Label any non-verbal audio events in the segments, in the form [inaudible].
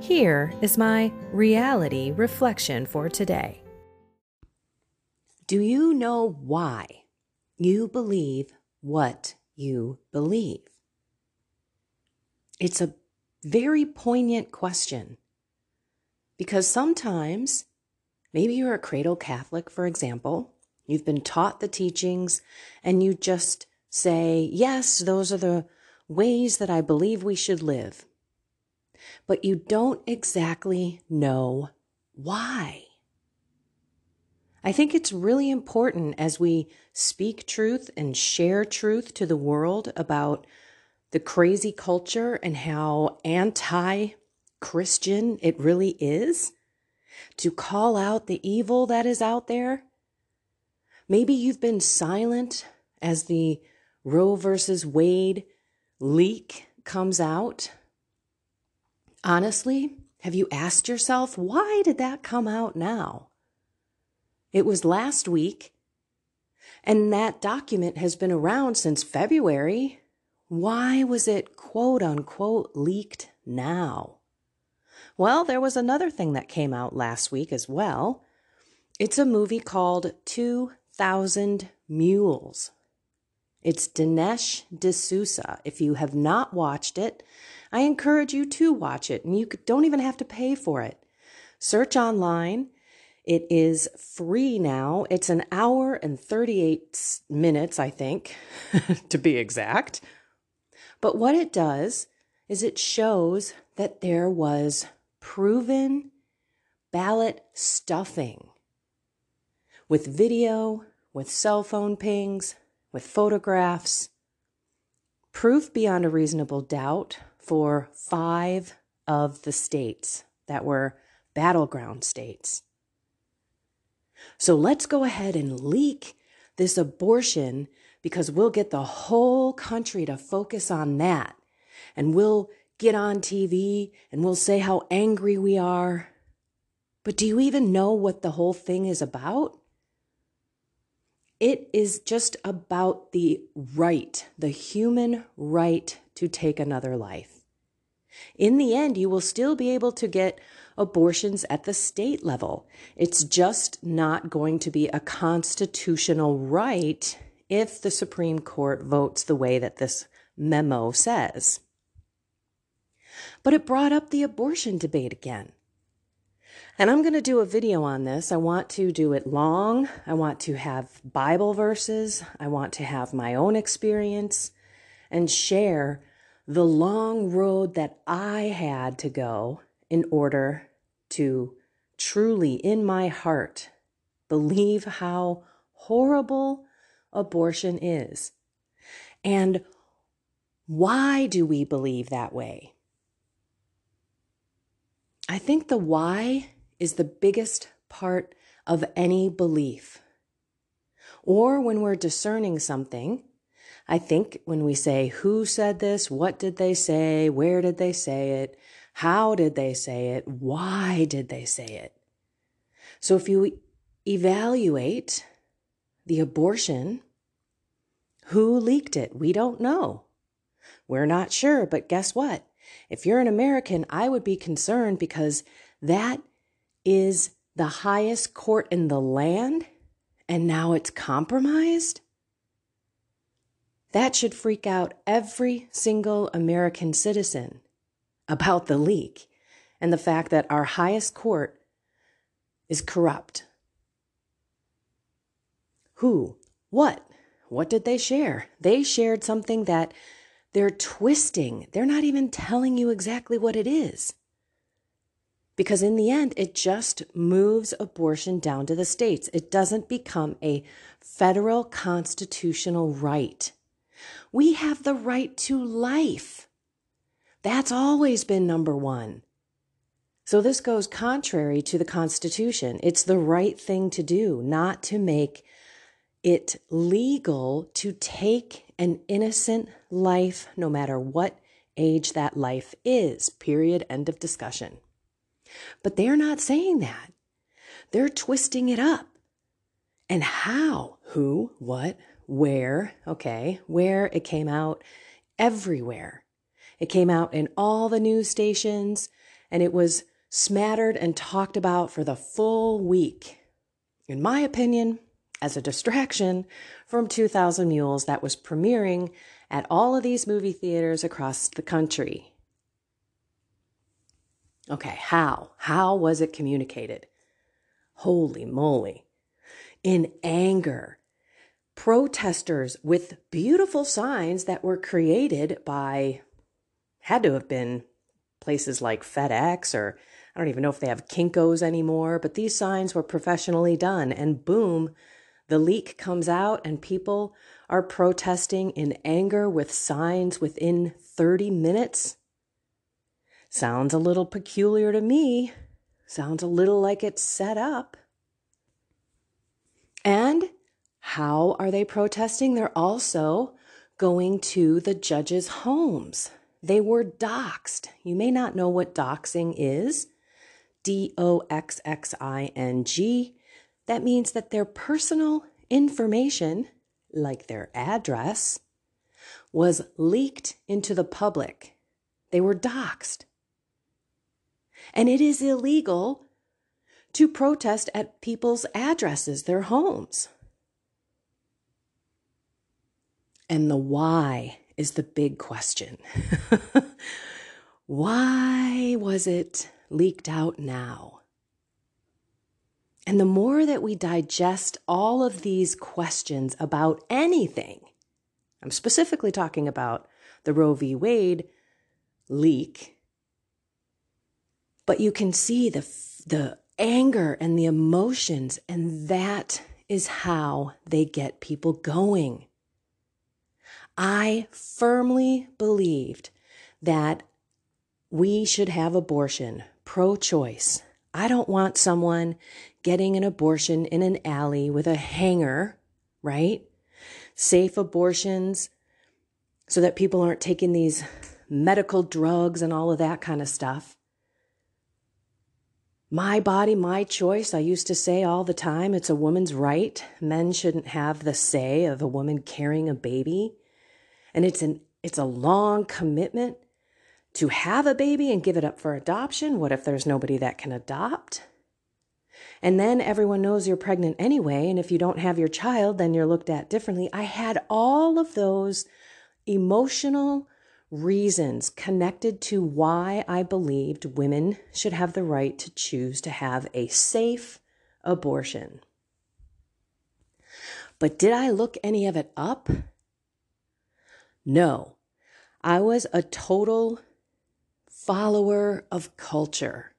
Here is my reality reflection for today. Do you know why you believe what you believe? It's a very poignant question because sometimes, maybe you're a cradle Catholic, for example, you've been taught the teachings and you just say, Yes, those are the ways that I believe we should live but you don't exactly know why. I think it's really important as we speak truth and share truth to the world about the crazy culture and how anti Christian it really is to call out the evil that is out there. Maybe you've been silent as the Roe versus Wade leak comes out Honestly, have you asked yourself, why did that come out now? It was last week, and that document has been around since February. Why was it quote unquote leaked now? Well, there was another thing that came out last week as well. It's a movie called 2000 Mules. It's Dinesh D'Souza. If you have not watched it, I encourage you to watch it, and you don't even have to pay for it. Search online. It is free now. It's an hour and 38 minutes, I think, [laughs] to be exact. But what it does is it shows that there was proven ballot stuffing with video, with cell phone pings, with photographs, proof beyond a reasonable doubt for five of the states that were battleground states. So let's go ahead and leak this abortion because we'll get the whole country to focus on that. And we'll get on TV and we'll say how angry we are. But do you even know what the whole thing is about? It is just about the right, the human right to take another life. In the end, you will still be able to get abortions at the state level. It's just not going to be a constitutional right if the Supreme Court votes the way that this memo says. But it brought up the abortion debate again. And I'm going to do a video on this. I want to do it long. I want to have Bible verses. I want to have my own experience and share the long road that I had to go in order to truly, in my heart, believe how horrible abortion is. And why do we believe that way? I think the why is the biggest part of any belief. Or when we're discerning something, I think when we say who said this, what did they say, where did they say it, how did they say it, why did they say it. So if you evaluate the abortion, who leaked it? We don't know. We're not sure, but guess what? If you're an American, I would be concerned because that is the highest court in the land and now it's compromised? That should freak out every single American citizen about the leak and the fact that our highest court is corrupt. Who? What? What did they share? They shared something that they're twisting. They're not even telling you exactly what it is. Because in the end, it just moves abortion down to the states. It doesn't become a federal constitutional right. We have the right to life. That's always been number one. So this goes contrary to the Constitution. It's the right thing to do, not to make it legal to take an innocent life, no matter what age that life is. Period. End of discussion. But they're not saying that. They're twisting it up. And how? Who? What? Where? Okay. Where it came out everywhere. It came out in all the news stations and it was smattered and talked about for the full week. In my opinion, as a distraction from 2000 Mules that was premiering at all of these movie theaters across the country. Okay, how? How was it communicated? Holy moly. In anger. Protesters with beautiful signs that were created by, had to have been places like FedEx or I don't even know if they have Kinkos anymore, but these signs were professionally done. And boom, the leak comes out, and people are protesting in anger with signs within 30 minutes. Sounds a little peculiar to me. Sounds a little like it's set up. And how are they protesting? They're also going to the judges' homes. They were doxxed. You may not know what doxing is. D O X X I N G. That means that their personal information, like their address, was leaked into the public. They were doxxed. And it is illegal to protest at people's addresses, their homes. And the why is the big question. [laughs] why was it leaked out now. And the more that we digest all of these questions about anything, I'm specifically talking about the Roe v. Wade leak, but you can see the, the anger and the emotions, and that is how they get people going. I firmly believed that we should have abortion pro choice. I don't want someone getting an abortion in an alley with a hanger, right? Safe abortions so that people aren't taking these medical drugs and all of that kind of stuff. My body, my choice. I used to say all the time it's a woman's right. Men shouldn't have the say of a woman carrying a baby. And it's an it's a long commitment to have a baby and give it up for adoption? What if there's nobody that can adopt? And then everyone knows you're pregnant anyway. And if you don't have your child, then you're looked at differently. I had all of those emotional reasons connected to why I believed women should have the right to choose to have a safe abortion. But did I look any of it up? No. I was a total follower of culture.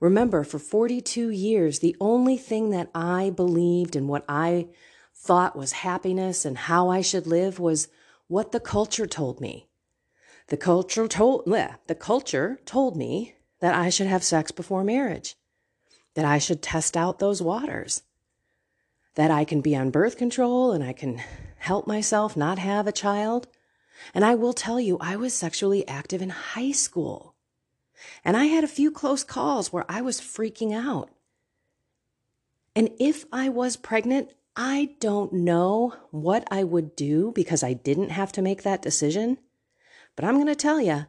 Remember, for 42 years, the only thing that I believed and what I thought was happiness and how I should live was what the culture told me. The culture told bleh, the culture told me that I should have sex before marriage, that I should test out those waters, that I can be on birth control and I can help myself not have a child, and I will tell you, I was sexually active in high school. And I had a few close calls where I was freaking out. And if I was pregnant, I don't know what I would do because I didn't have to make that decision. But I'm going to tell you,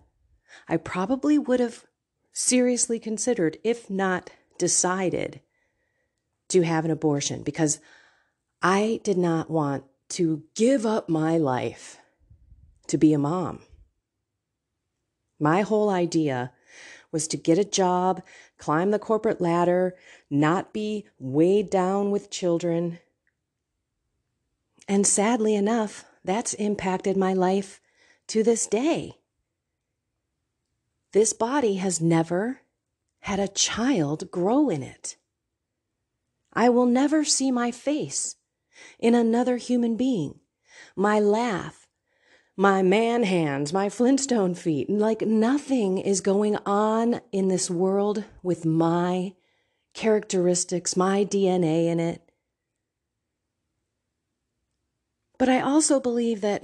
I probably would have seriously considered, if not decided, to have an abortion because I did not want to give up my life to be a mom. My whole idea was to get a job, climb the corporate ladder, not be weighed down with children, And sadly enough, that's impacted my life to this day. This body has never had a child grow in it. I will never see my face in another human being. My laugh, my man hands, my Flintstone feet, like nothing is going on in this world with my characteristics, my DNA in it. But I also believe that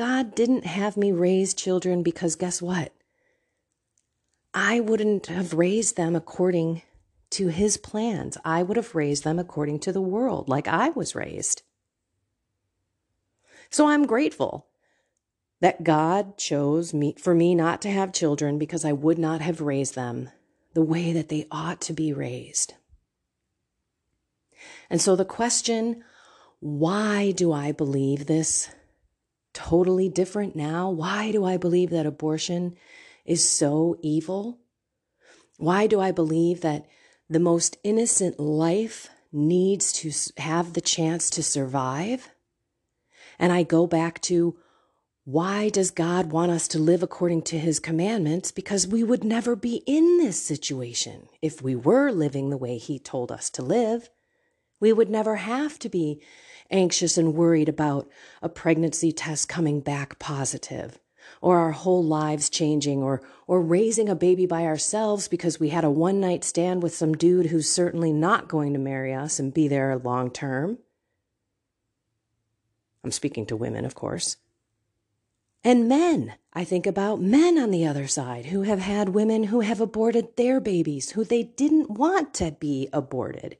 God didn't have me raise children because guess what? I wouldn't have raised them according to his plans. I would have raised them according to the world, like I was raised. So I'm grateful that God chose me for me not to have children because I would not have raised them the way that they ought to be raised. And so the question, why do I believe this totally different now? Why do I believe that abortion is so evil? Why do I believe that the most innocent life needs to have the chance to survive. And I go back to why does God want us to live according to his commandments? Because we would never be in this situation if we were living the way he told us to live. We would never have to be anxious and worried about a pregnancy test coming back positive or our whole lives changing or or raising a baby by ourselves because we had a one night stand with some dude who's certainly not going to marry us and be there long term. I'm speaking to women, of course. And men, I think about men on the other side who have had women who have aborted their babies who they didn't want to be aborted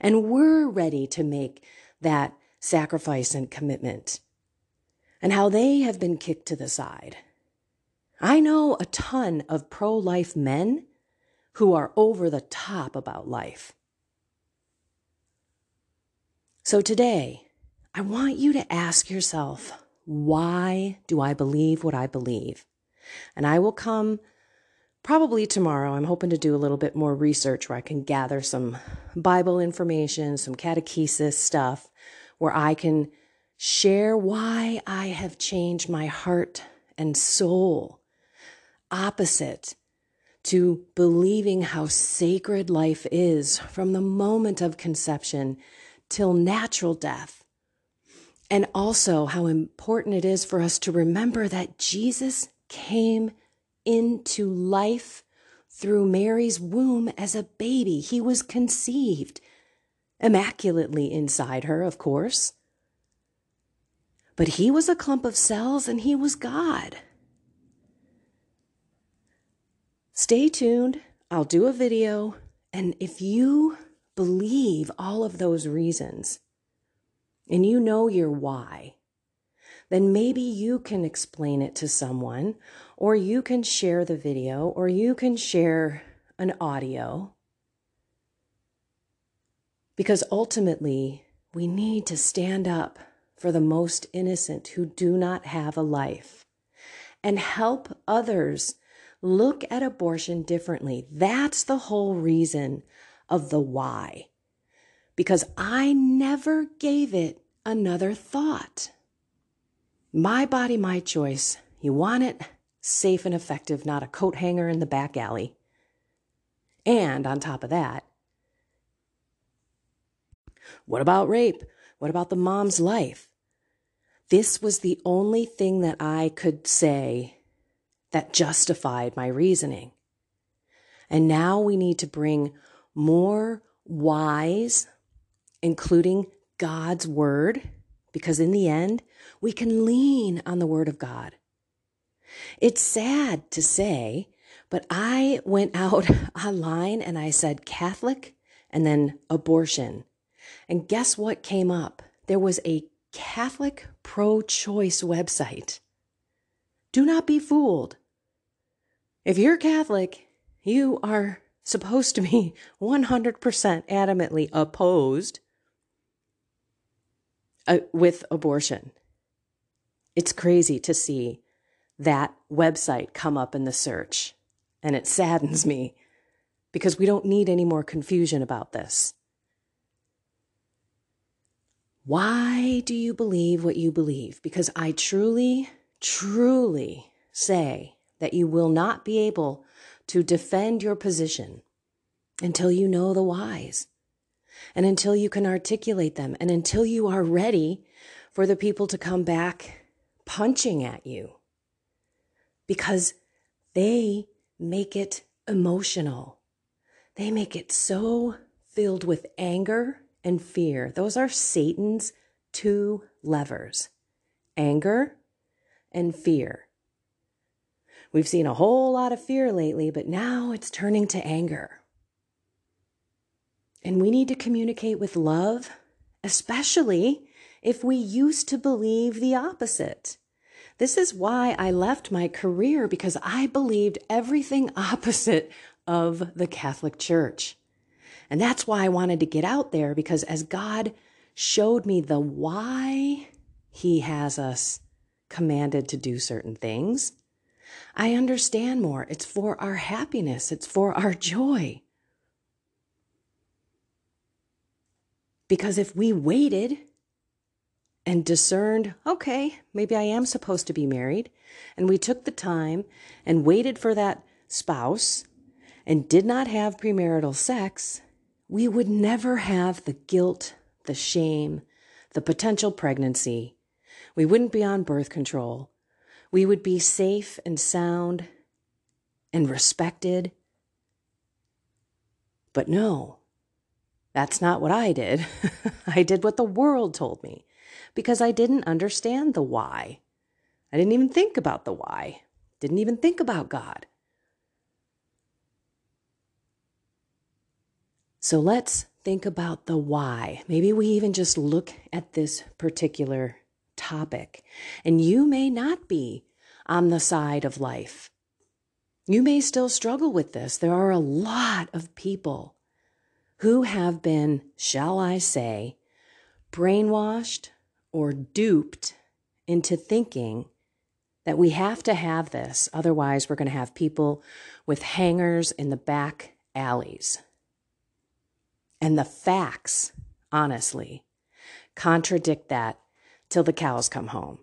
and were ready to make that sacrifice and commitment and how they have been kicked to the side. I know a ton of pro life men who are over the top about life. So today, I want you to ask yourself, why do I believe what I believe? And I will come probably tomorrow. I'm hoping to do a little bit more research where I can gather some Bible information, some catechesis stuff, where I can share why I have changed my heart and soul opposite to believing how sacred life is from the moment of conception till natural death. And also how important it is for us to remember that Jesus came into life through Mary's womb as a baby. He was conceived immaculately inside her, of course. But he was a clump of cells and he was God. Stay tuned. I'll do a video. And if you believe all of those reasons and you know your why, then maybe you can explain it to someone, or you can share the video, or you can share an audio. Because ultimately, we need to stand up for the most innocent who do not have a life and help others look at abortion differently. That's the whole reason of the why. Because I never gave it another thought. My body, my choice. You want it safe and effective, not a coat hanger in the back alley. And on top of that, what about rape? What about the mom's life? This was the only thing that I could say that justified my reasoning. And now we need to bring more whys, including God's word, because in the end, we can lean on the word of God. It's sad to say, but I went out [laughs] online and I said Catholic and then abortion. And guess what came up? There was a Catholic pro choice website. Do not be fooled. If you're Catholic, you are supposed to be [laughs] 100% adamantly opposed uh, with abortion. It's crazy to see that website come up in the search, and it [laughs] saddens me because we don't need any more confusion about this. Why do you believe what you believe? Because I truly, truly say that you will not be able to defend your position until you know the whys and until you can articulate them and until you are ready for the people to come back punching at you because they make it emotional. They make it so filled with anger and fear. Those are Satan's two levers anger and fear. We've seen a whole lot of fear lately, but now it's turning to anger. And we need to communicate with love, especially if we used to believe the opposite. This is why I left my career because I believed everything [laughs] opposite of the Catholic Church. And that's why I wanted to get out there because as God showed me the why He has us commanded to do certain things, I understand more. It's for our happiness, it's for our joy. Because if we waited and discerned, okay, maybe I am supposed to be married, and we took the time and waited for that spouse and did not have premarital sex, we would never have the guilt, the shame, the potential pregnancy. We wouldn't be on birth control. We would be safe and sound and respected. But no, that's not what I did. [laughs] I did what the world told me because I didn't understand the why. I didn't even think about the why, didn't even think about God. So let's think about the why. Maybe we even just look at this particular topic. And you may not be on the side of life. You may still struggle with this. There are a lot of people who have been, shall I say, brainwashed or duped into thinking that we have to have this. Otherwise, we're going to have people with hangers in the back alleys. And the facts, honestly, contradict that till the cows come home.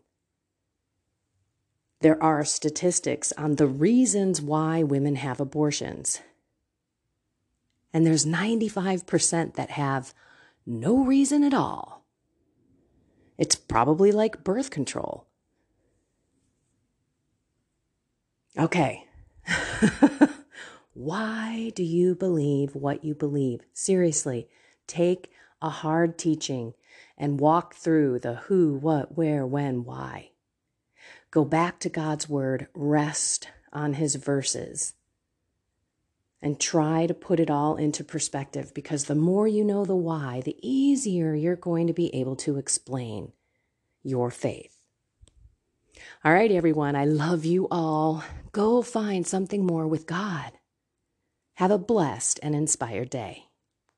There are statistics on the reasons why women have abortions. And there's 95% that have no reason at all. It's probably like birth control. Okay. [laughs] Why do you believe what you believe? Seriously, take a hard teaching and walk through the who, what, where, when, why. Go back to God's word, rest on his verses, and try to put it all into perspective because the more you know the why, the easier you're going to be able to explain your faith. All right, everyone, I love you all. Go find something more with God. Have a blessed and inspired day.